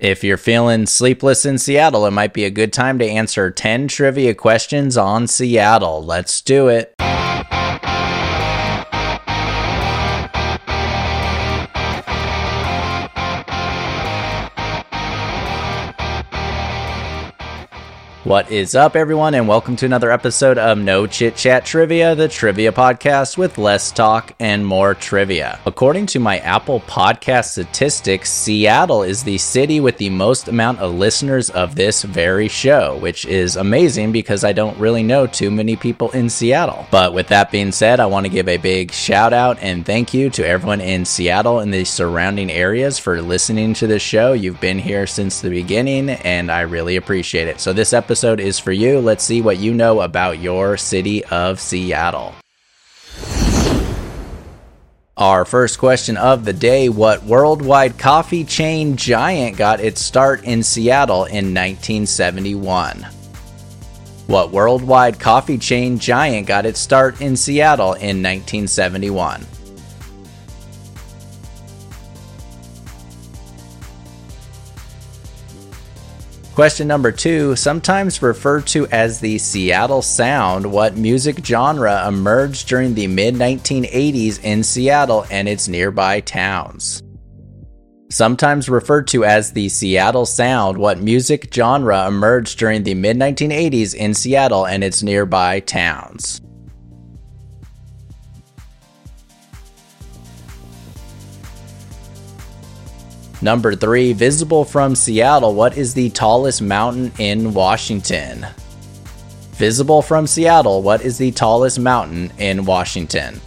If you're feeling sleepless in Seattle, it might be a good time to answer 10 trivia questions on Seattle. Let's do it. What is up, everyone, and welcome to another episode of No Chit Chat Trivia, the trivia podcast with less talk and more trivia. According to my Apple Podcast statistics, Seattle is the city with the most amount of listeners of this very show, which is amazing because I don't really know too many people in Seattle. But with that being said, I want to give a big shout out and thank you to everyone in Seattle and the surrounding areas for listening to this show. You've been here since the beginning, and I really appreciate it. So, this episode episode is for you. Let's see what you know about your city of Seattle. Our first question of the day What worldwide coffee chain giant got its start in Seattle in 1971? What worldwide coffee chain giant got its start in Seattle in 1971? Question number two, sometimes referred to as the Seattle Sound, what music genre emerged during the mid 1980s in Seattle and its nearby towns? Sometimes referred to as the Seattle Sound, what music genre emerged during the mid 1980s in Seattle and its nearby towns? Number three, visible from Seattle, what is the tallest mountain in Washington? Visible from Seattle, what is the tallest mountain in Washington?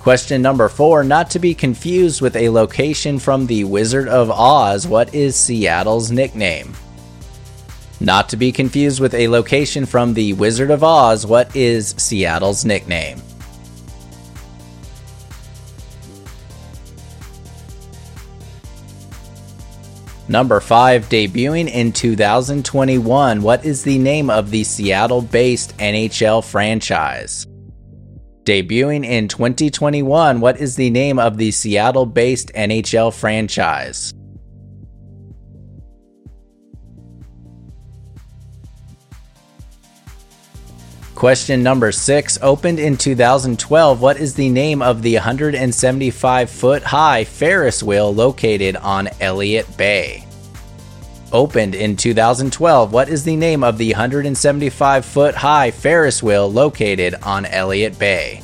Question number four, not to be confused with a location from the Wizard of Oz, what is Seattle's nickname? Not to be confused with a location from The Wizard of Oz, what is Seattle's nickname? Number 5, debuting in 2021, what is the name of the Seattle based NHL franchise? Debuting in 2021, what is the name of the Seattle based NHL franchise? Question number six opened in 2012. What is the name of the 175 foot high Ferris wheel located on Elliott Bay? Opened in 2012. What is the name of the 175 foot high Ferris wheel located on Elliott Bay?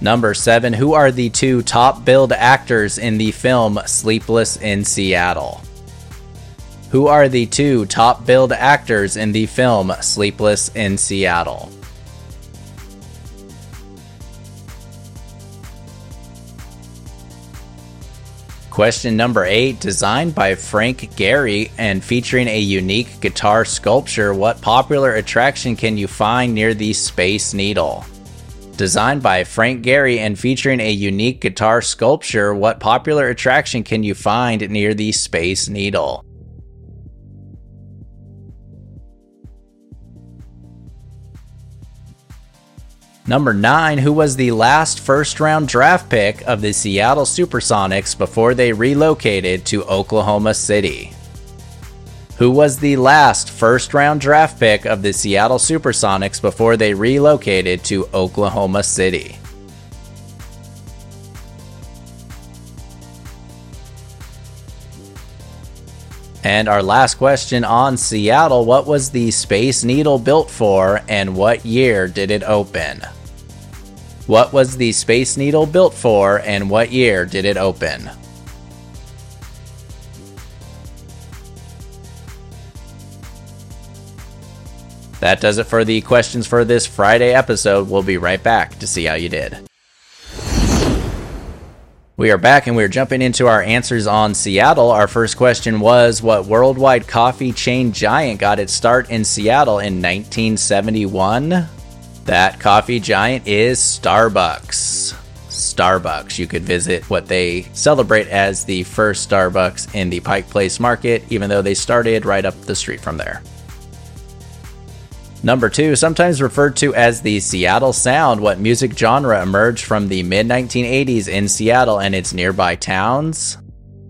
Number seven, who are the two top billed actors in the film Sleepless in Seattle? Who are the two top billed actors in the film Sleepless in Seattle? Question number eight Designed by Frank Gehry and featuring a unique guitar sculpture, what popular attraction can you find near the Space Needle? Designed by Frank Gehry and featuring a unique guitar sculpture, what popular attraction can you find near the Space Needle? Number 9, who was the last first round draft pick of the Seattle Supersonics before they relocated to Oklahoma City? Who was the last first round draft pick of the Seattle Supersonics before they relocated to Oklahoma City? And our last question on Seattle What was the Space Needle built for, and what year did it open? What was the Space Needle built for, and what year did it open? That does it for the questions for this Friday episode. We'll be right back to see how you did. We are back and we're jumping into our answers on Seattle. Our first question was What worldwide coffee chain giant got its start in Seattle in 1971? That coffee giant is Starbucks. Starbucks. You could visit what they celebrate as the first Starbucks in the Pike Place Market, even though they started right up the street from there. Number two, sometimes referred to as the Seattle Sound, what music genre emerged from the mid 1980s in Seattle and its nearby towns?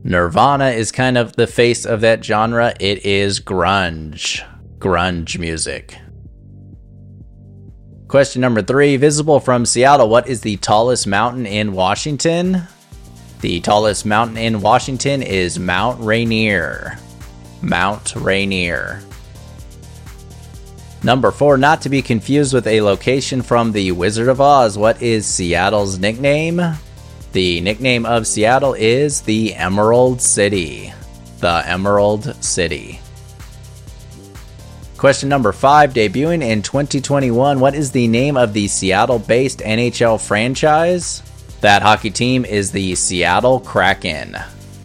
Nirvana is kind of the face of that genre. It is grunge. Grunge music. Question number three Visible from Seattle, what is the tallest mountain in Washington? The tallest mountain in Washington is Mount Rainier. Mount Rainier. Number four, not to be confused with a location from The Wizard of Oz. What is Seattle's nickname? The nickname of Seattle is the Emerald City. The Emerald City. Question number five, debuting in 2021, what is the name of the Seattle based NHL franchise? That hockey team is the Seattle Kraken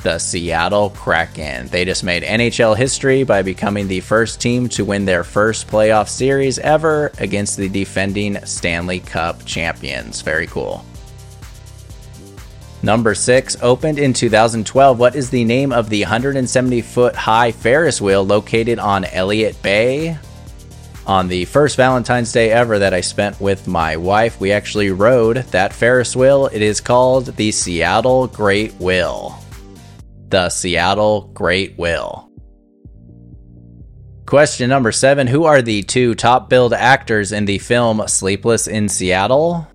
the Seattle Kraken. They just made NHL history by becoming the first team to win their first playoff series ever against the defending Stanley Cup champions. Very cool. Number six, opened in 2012. What is the name of the 170 foot high Ferris wheel located on Elliott Bay? On the first Valentine's Day ever that I spent with my wife, we actually rode that Ferris wheel. It is called the Seattle Great Wheel the Seattle Great Wheel. Question number seven Who are the two top billed actors in the film Sleepless in Seattle?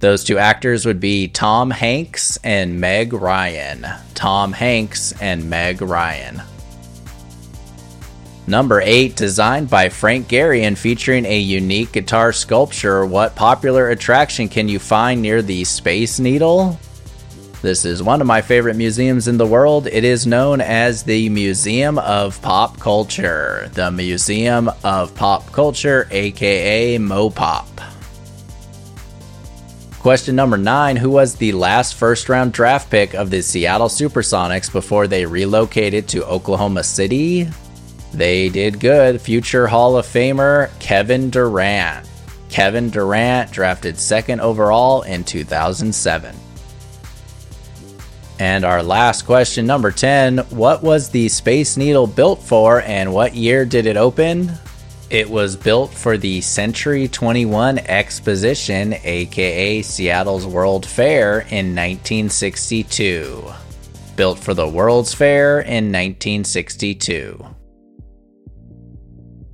Those two actors would be Tom Hanks and Meg Ryan. Tom Hanks and Meg Ryan. Number 8, designed by Frank Gehry and featuring a unique guitar sculpture, what popular attraction can you find near the Space Needle? This is one of my favorite museums in the world. It is known as the Museum of Pop Culture. The Museum of Pop Culture, aka Mopop. Question number nine Who was the last first round draft pick of the Seattle Supersonics before they relocated to Oklahoma City? They did good. Future Hall of Famer Kevin Durant. Kevin Durant drafted second overall in 2007. And our last question, number 10 What was the Space Needle built for and what year did it open? It was built for the Century 21 Exposition, aka Seattle's World Fair, in 1962. Built for the World's Fair in 1962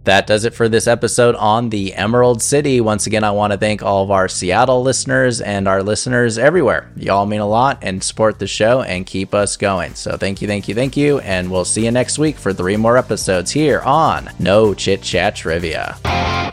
that does it for this episode on the Emerald City. Once again, I want to thank all of our Seattle listeners and our listeners everywhere. Y'all mean a lot and support the show and keep us going. So thank you, thank you, thank you. And we'll see you next week for three more episodes here on No Chit Chat Trivia.